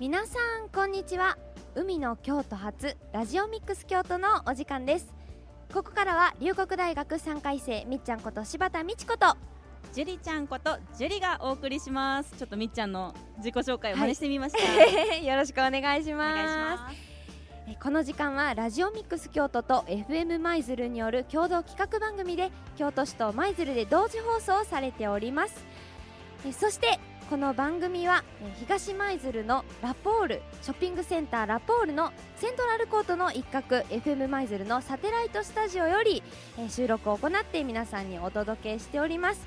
皆さんこんにちは。海の京都発ラジオミックス京都のお時間です。ここからは龍谷大学3回生みっちゃんこと柴田美智子と。ジュリちゃんことジュリがお送りします。ちょっとみっちゃんの自己紹介を真似してみました、はい、よろしくお願いします。この時間はラジオミックス京都と FM 舞鶴による共同企画番組で京都市と舞鶴で同時放送されております。そしてこの番組は東舞鶴のラポールショッピングセンターラポールのセントラルコートの一角 FM 舞鶴のサテライトスタジオより収録を行って皆さんにお届けしております、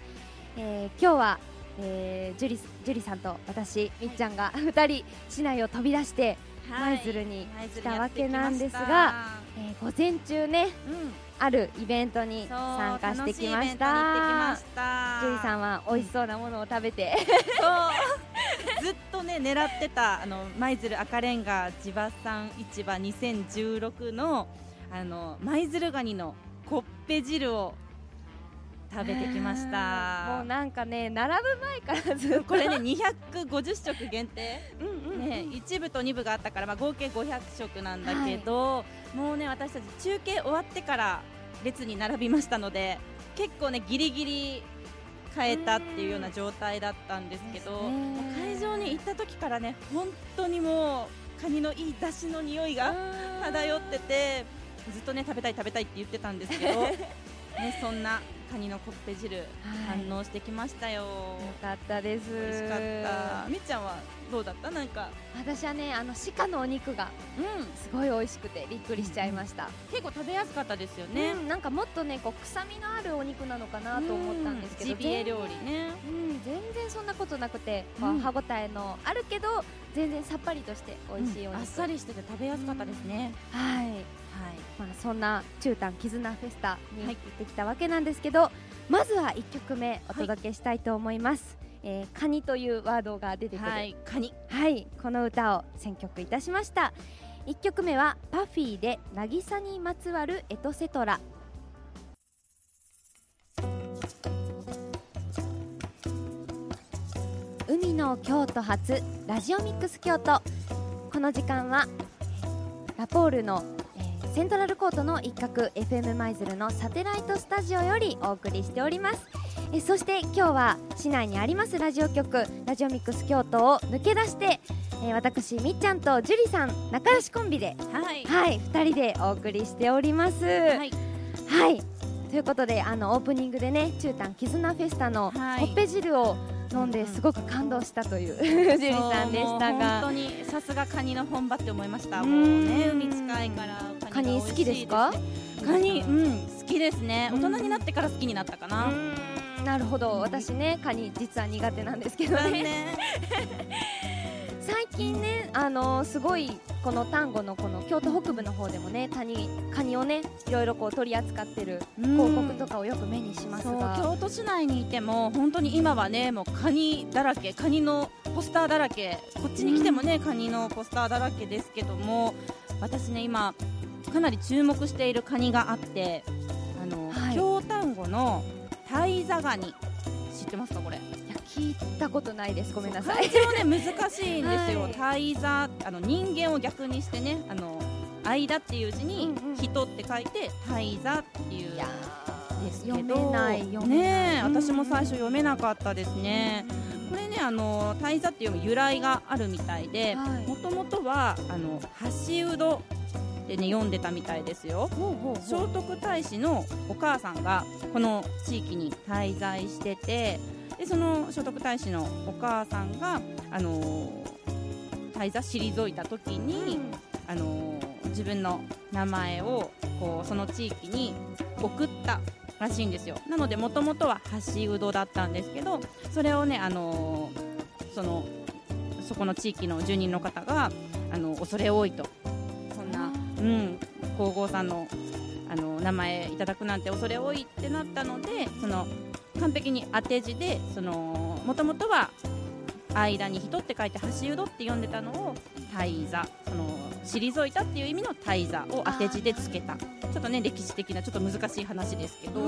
えー、今日は、えー、ジュリジュリさんと私みっちゃんが 2人市内を飛び出して舞鶴に来たわけなんですが、えー、午前中ね、うんあるイベントに参加してきました。ジュリさんは美味しそうなものを食べて、そうずっとね狙ってたあの舞鶴赤レンガ地場産市場2016のあの舞鶴ガニのコッペ汁を食べてきました。もうなんかね並ぶ前からずっと。これね250食限定。うんうん、ね、1部と2部があったから、まあ、合計500食なんだけど、はい、もうね私たち中継終わってから列に並びましたので結構ねギリギリ変えたっていうような状態だったんですけど会場に行った時からね本当にもうカニのいい出汁の匂いが漂っててずっとね食べたい食べたいって言ってたんですけど ね、そんなカニのコッペ汁、反応してきましたよ。よかったです。美味しかった。みっちゃんはどうだった？なんか。私はねあの鹿のお肉が、うん、すごい美味しくてびっくりしちゃいました、うん、結構食べやすかったですよね、うん、なんかもっとねこう臭みのあるお肉なのかなと思ったんですけど、ジビエ料理ね、うん、全然そんなことなくて、まあ、歯ごたえのあるけど全然さっぱりとして美味しいお肉、あっさりしてて食べやすかったですね、はいはいまあ、そんな中短絆フェスタに行ってきたわけなんですけど、はい、まずは1曲目お届けしたいと思います、はい、えー、カニというワードが出てくる、はい、カニ。はい。この歌を選曲いたしました。1曲目はパフィーで渚にまつわるエトセトラ。海の京都発ラジオミックス京都。この時間はラポールのセントラルコートの一角 FM 舞鶴のサテライトスタジオよりお送りしております。えそして今日は市内にありますラジオ局ラジオミックス京都を抜け出して、え私みっちゃんと樹里さん仲良しコンビではい、はい、2人でお送りしております。はい、はい。ということであのオープニングでね中短絆フェスタのほっぺ汁を、飲んですごく感動したというジュリさんでしたが。本当にさすがカニの本場って思いました。もうね海近いからカニ好きですか？カニうん。好きですね。大人になってから好きになったかな。なるほど。私ねカニ実は苦手なんですけどね。最近ね、あのー、すごいこの丹後のこの京都北部の方でもねカニカニをねいろいろこう取り扱ってる広告とかをよく目にしますが。京都市内にいても本当に今はねもうカニだらけカニのポスターだらけこっちに来てもねカニのポスターだらけですけども私ね今かなり注目しているカニがあってあの、はい、京丹後のタイザガニ知ってますかこれ？聞いたことないです。ごめんなさい。漢字もね難しいんですよ、はい、座あの人間を逆にしてねあの間っていう字に人って書いてイ座っていう。ですけどね私も最初読めなかったですね、これねあのイ座っていう由来があるみたいでもともとはあの橋うどでね読んでたみたいですよ。聖徳太子のお母さんがこの地域に滞在しててでその聖徳太子のお母さんが、あのー、退座退いた時に、あのー、自分の名前をこうその地域に送ったらしいんですよ。なのでもともとは橋うどだったんですけどそれをね、あのー、そのそこの地域の住人の方があの恐れ多いと。そんな、うん、皇后さんのあの名前いただくなんて恐れ多いってなったのでその完璧に当て字でもともとは間に人って書いて橋うどって読んでたのを大座その退いたっていう意味の大座を当て字でつけた。ちょっとね歴史的なちょっと難しい話ですけど、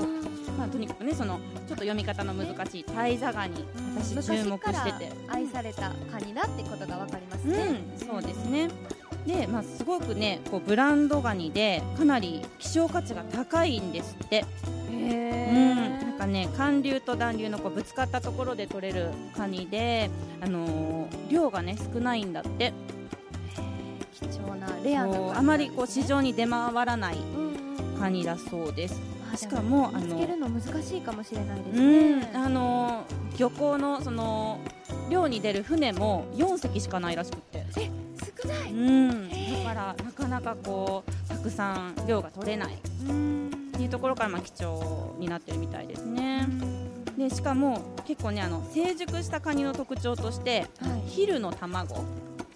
まあ、とにかくねそのちょっと読み方の難しい大座ガニ私注目してて。愛されたカニだってことが分かりますね、うん、そうですね。で、まあ、すごくねこうブランドガニでかなり希少価値が高いんですって。うん、なんかね寒流と暖流のこうぶつかったところで取れるカニで、あのー、量がね少ないんだって。貴重なレアな、ね、あまりこう市場に出回らないカニだそうです、しかもあの見つけるの難しいかもしれないですね、あのー、漁港のその漁に出る船も4隻しかないらしくて。え少ない、うん、だからなかなかこうたくさん量が取れないっていうところからまあ貴重になってるみたいですね。でしかも結構ねあの成熟したカニの特徴として、はい、ヒルの卵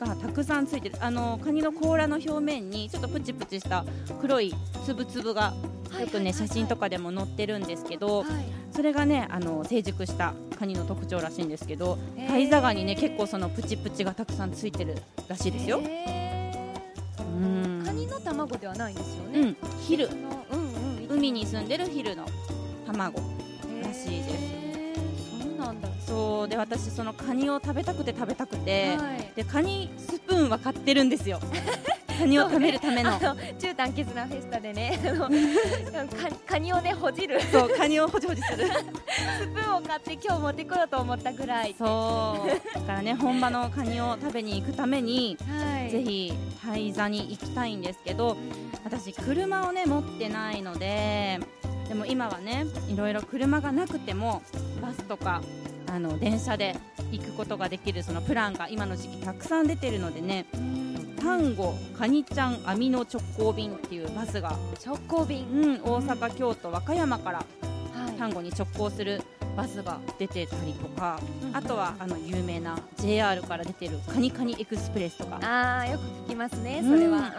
がたくさんついてるあのカニの甲羅の表面にちょっとプチプチした黒い粒々がよくね写真とかでも載ってるんですけど、それがねあの成熟したカニの特徴らしいんですけどタイザガにね結構そのプチプチがたくさんついてるらしいですよ。うん。カニの卵ではないんですよね。うん、ヒル、うんうん、海に住んでるヒルの卵らしいです。なんだ。そうで私そのカニを食べたくて食べたくて、はい、でカニスプーンは買ってるんですよ カニを食べるための、ね、中短絆フェスタでねカニをねほじる。そうカニをほじほじする。スプーンを買って今日持ってこようと思ったぐらい。そう。だからね本場のカニを食べに行くために、はい、ぜひイ座に行きたいんですけど私車をね持ってないのででも今はねいろいろ車がなくてもバスとかあの電車で行くことができるそのプランが今の時期たくさん出てるのでねタンゴカニちゃん網の直行便っていうバスが。直行便、うん、大阪、京都、和歌山から、タンゴに直行するバスが出てたりとか、うん、あとはあの有名な JR から出てるカニカニエクスプレスとか。あよく聞きますねそれは、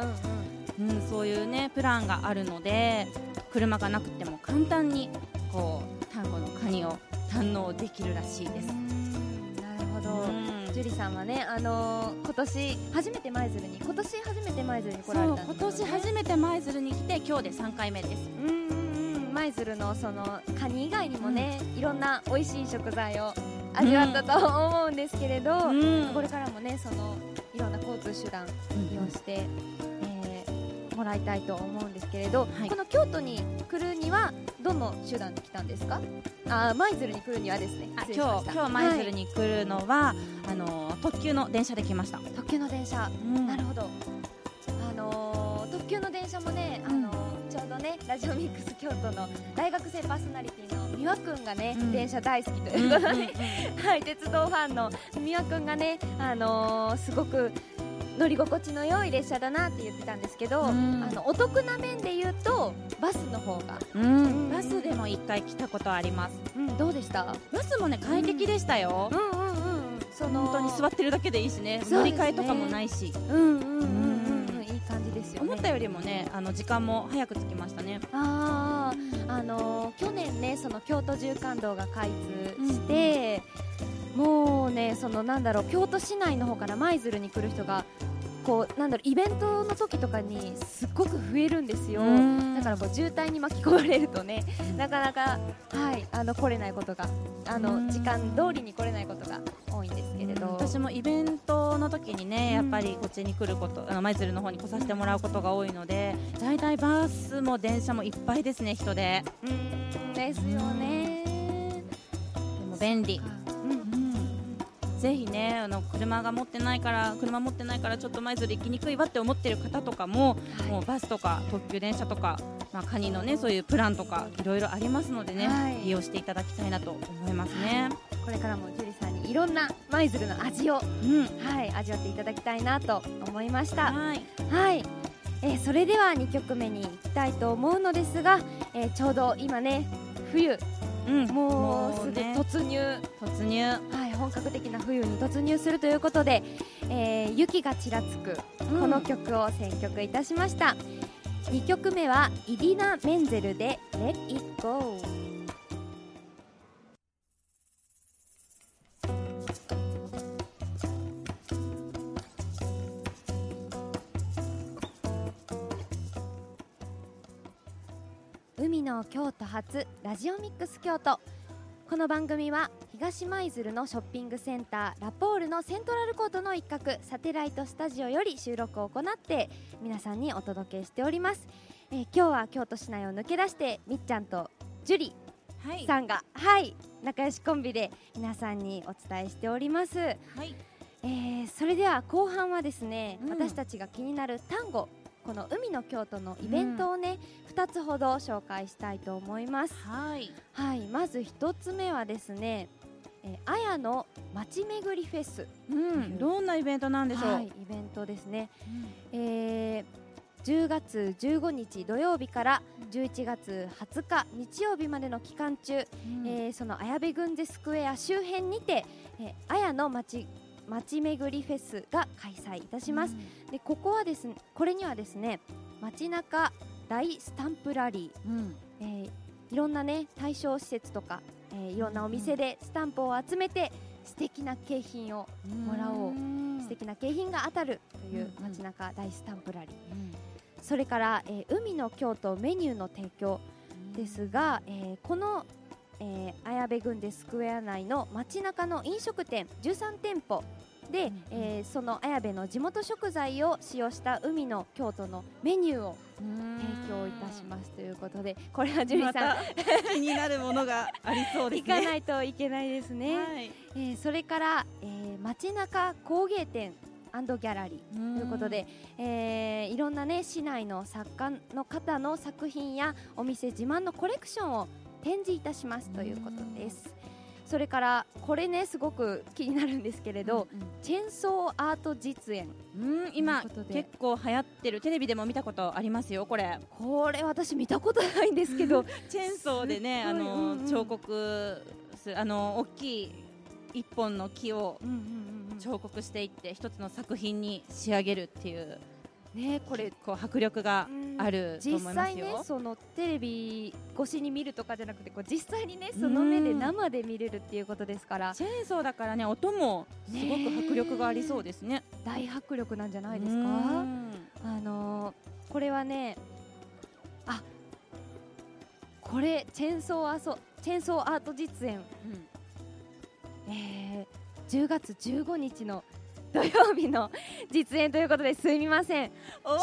うん、うん。うん、そういうねプランがあるので車がなくても簡単にこう単語のカニを堪能できるらしいです。なるほど、樹里さんはね、あのー、今年初めて舞鶴に今年初めて舞鶴に来られたんです、ね、今年初めて舞鶴に来て今日で3回目です。うん舞鶴のそのカニ以外にもね、うん、いろんな美味しい食材を味わったと思うんですけれど、うん、これからもねそのいろんな交通手段利用して、もらいたいと思うんですけれど、はい、この京都に来るにはどの手段で来たんですか？あ舞鶴に来るにはですね今日今日舞鶴に来るのは、はい、あの特急の電車で来ました。特急の電車、うん、なるほど。あのー、特急の電車もね、あのー、ちょうどねラジオミックス京都の大学生パーソナリティの美和くんがね、うん、電車大好きということで、はい、鉄道ファンの美和くんがね、あのー、すごく乗り心地の良い列車だなって言ってたんですけど、あのお得な面で言うとバスの方が、うん、バスでも1回来たことあります、うん、どうでした？バスもね快適でしたよ、うんうんうんその本当に座ってるだけでいいしね。乗り換えとかもないし、うんうんうんいい感じですよ、ね、思ったよりもねあの時間も早く着きましたね。あああの去年ねその京都縦貫道が開通して、もうねそのなんだろう京都市内の方から舞鶴に来る人がこうなんだろうイベントの時とかにすっごく増えるんですよ。だからこう渋滞に巻き込まれるとねなかなかはいあの来れないことがあの時間通りに来れないことが多いんですけれど。私もイベントの時にねやっぱりこっちに来ることあの舞鶴の方に来させてもらうことが多いのでだいたいバスも電車もいっぱいですね人で。うんですよね。でも便利ぜひねあの車が持ってないから車持ってないからちょっと舞鶴行きにくいわって思ってる方とかもはい、もうバスとか特急電車とか、まあ、カニのねそういうプランとかいろいろありますのでね、はい、利用していただきたいなと思いますね、はい、これからも樹里さんにいろんな舞鶴の味を、うん、はい味わっていただきたいなと思いました。はい、はい。えー、それでは2曲目に行きたいと思うのですが、えー、ちょうど今ね冬うん、もうすぐ突入、突入、はい、本格的な冬に突入するということで、えー、雪がちらつくこの曲を選曲いたしました、うん、2曲目はイディナ・メンゼルで「Let It Go」京都発ラジオミックス京都。この番組は東舞鶴のショッピングセンターラポールのセントラルコートの一角サテライトスタジオより収録を行って皆さんにお届けしております、えー、今日は京都市内を抜け出してみっちゃんとジュリさんが、はい、はい、仲良しコンビで皆さんにお伝えしております、はい。えー、それでは後半はですね、うん、私たちが気になる単語この海の京都のイベントをね、うん、2つほど紹介したいと思います。はい、はい、まず1つ目はですね、えー、綾の街巡りフェス、うん、どんなイベントなんでしょう、はい、イベントですね、うん、えー、10月15日土曜日から11月20日日曜日までの期間中、うん、えー、その綾部郡司スクエア周辺にて、えー、綾の街街巡りフェスが開催いたします、うん、でここはですねこれにはですね街中大スタンプラリー、うん、えー、いろんなね対象施設とか、えー、いろんなお店でスタンプを集めて素敵な景品をもらおう、うん、素敵な景品が当たるという街中大スタンプラリー、うん、それから、えー、海の京都メニューの提供ですが、えー、このえー、綾部郡でスクエア内の街中の飲食店13店舗で、うん、えー、その綾部の地元食材を使用した海の京都のメニューを提供いたしますということでこれは樹里さん。気になるものがありそうですね。行かないといけないですね、はい、えー、それから、えー、街中工芸店ギャラリーということで、えー、いろんなね市内の作家の方の作品やお店自慢のコレクションを展示いたしますということです。それからこれねすごく気になるんですけれど、うんうん、チェンソーアート実演。うん今結構流行ってるテレビでも見たことありますよこれ。これ私見たことないんですけど。チェンソーでねあの、うんうん、彫刻あの大きい一本の木を彫刻していって一つの作品に仕上げるっていう。ねこれこう迫力があると思いますよ、実際ねそのテレビ越しに見るとかじゃなくてこう実際にねその目で生で見れるっていうことですから。チェーンソーだからね音もすごく迫力がありそうですね。大迫力なんじゃないですか。あのー、これはねあこれチェーンソーアソチェーンソーアート実演、うん、えー、10月15日の 土曜日の実演ということですみません。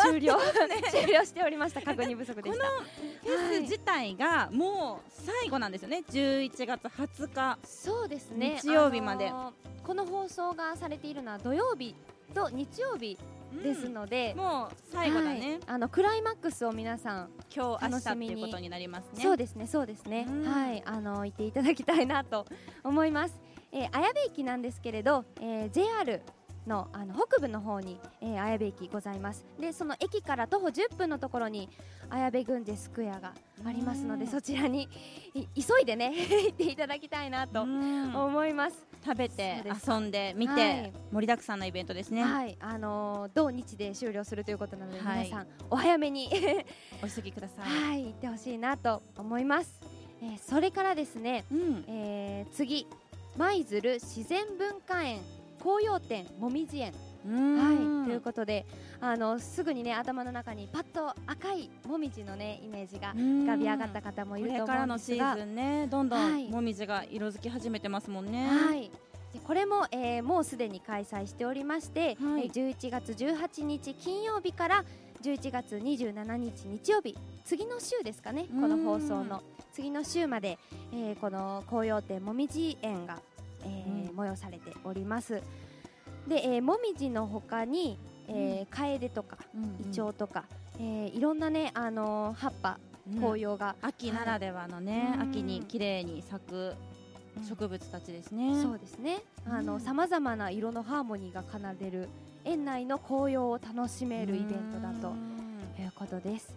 終了、終了しておりました。確認不足でした。このフェス自体がもう最後なんですよね、はい、11月20日。そうですね。日曜日まで、あのー、この放送がされているのは土曜日と日曜日ですので、うん、もう最後だね、はい、あのクライマックスを皆さん今日楽しみにことになりますね。そうですね。そうですね、はい。あの行っていただきたいなと思います、えー、綾部駅なんですけれど、えー、JR のあの北部の方に、えー、綾部駅ございます。でその駅から徒歩10分のところに綾部郡司スクエアがありますのでそちらに急いでね 行っていただきたいなと思います。食べて遊んで見て、はい、盛りだくさんのイベントですね。はい。あのー、同日で終了するということなので、はい、皆さんお早めに お急ぎください。はい行ってほしいなと思います、えー、それからですね、うん、えー、次舞鶴自然文化園紅葉展もみじ園はいということであのすぐにね頭の中にパッと赤いもみじのねイメージが浮かび上がった方もいると思うんですが。これからのシーズンねどんどんもみじが色づき始めてますもんね。はい。でこれも、えー、もうすでに開催しておりまして、はい、えー、11月18日金曜日から11月27日日曜日次の週ですかねこの放送の。次の週まで、えー、この紅葉展もみじ園がえー、催されております。で、えー、もみじのほかに、えー、カエデとか、イチョウとか、えー、いろんなね、あのー、葉っぱ紅葉が、うん、秋ならではのね、はい、秋に綺麗に咲く植物たちですね、うん、そうですね。あのさまざまな色のハーモニーが奏でる園内の紅葉を楽しめるイベントだということです。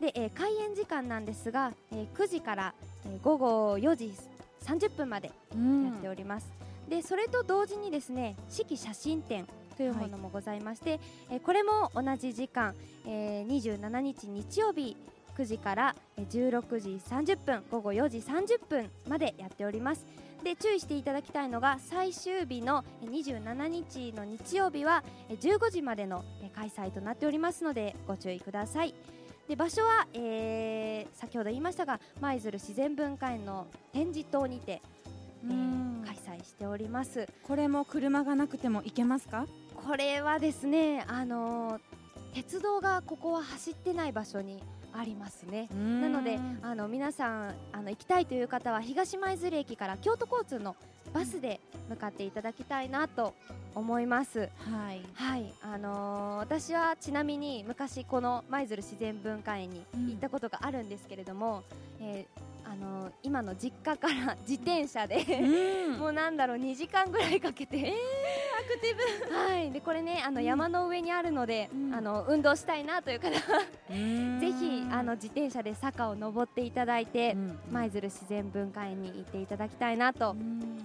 で、えー、開園時間なんですが、えー、9時から、えー、午後4時30分までやっております、うん、でそれと同時にですね四季写真展というものもございまして、はい、えこれも同じ時間、えー、27日日曜日9時から16時30分午後4時30分までやっております。で注意していただきたいのが最終日の27日の日曜日は15時までの開催となっておりますのでご注意くださいで場所は、えー、先ほど言いましたが舞鶴自然文化園の展示棟にて、えー、開催しております。これも車がなくても行けますか？これはですねあのー、鉄道がここは走ってない場所にありますね。なのであの皆さんあの行きたいという方は東舞鶴駅から京都交通のバスで向かっていただきたいなと思います。はい、はい、あのー、私はちなみに昔この舞鶴自然文化園に行ったことがあるんですけれども、うん、えー、あのー、今の実家から自転車でうん、もうなんだろう2時間ぐらいかけて、えー、アクティブはい。でこれねあの山の上にあるので、うん、あの運動したいなという方は ぜひあの自転車で坂を登っていただいて舞、鶴自然文化園に行っていただきたいなと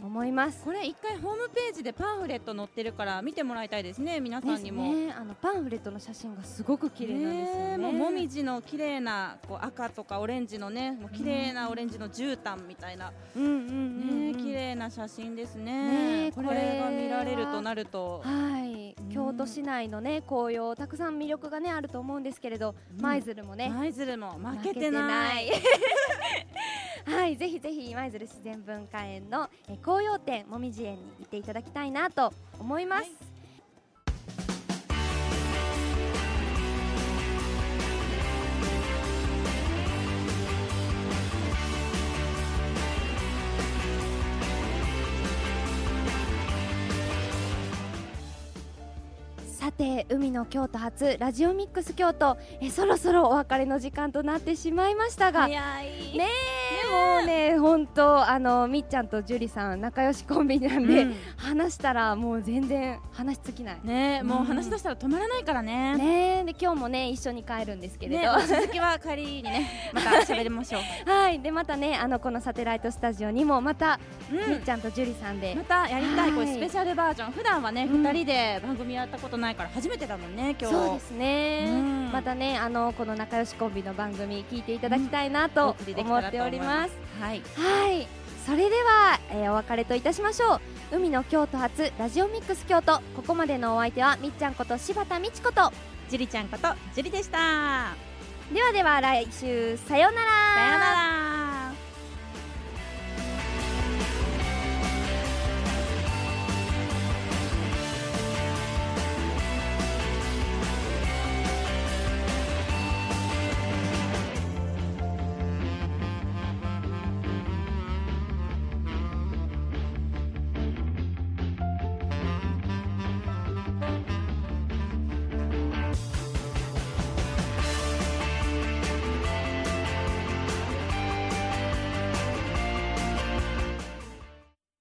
思います。これ一回ホームページでパンフレット載ってるから見てもらいたいですね皆さんにも、ね、あのパンフレットの写真がすごく綺麗なんですよね。もうもみじの綺麗なこう赤とかオレンジのねもう綺麗なオレンジの絨毯みたいな、うんうんうん、ね綺麗な写真ですね。ねこれ。が見られるとなると。はい。京都市内のね紅葉たくさん魅力がねあると思うんですけれど舞、鶴もね舞鶴も負けてないはいぜひぜひ舞鶴自然文化園の、え紅葉展もみじ園に行っていただきたいなと思います、はい。さて海の京都初ラジオミックス京都えそろそろお別れの時間となってしまいましたがねもうね本当あのみっちゃんと樹里さん仲良しコンビなんで、うん、話したらもう全然話尽きない。ね、もう話し出したら止まらないからね。ね。で今日もね一緒に帰るんですけれど、ね、続きは帰りにね また喋りましょう。はい。でまたねあのこのサテライトスタジオにもまた、うん、みっちゃんと樹里さんで。またやりたい、これスペシャルバージョン。普段はね二、人で番組やったことないから初めてだもんね今日。そうですね、うん、またねあのこの仲良しコンビの番組聞いていただきたいなと思っております、はい、はい。それでは、えー、お別れといたしましょう。海の京都発ラジオミックス京都。ここまでのお相手はみっちゃんこと柴田美智子と樹里ちゃんこと樹里でした。ではでは来週さようなら。さようなら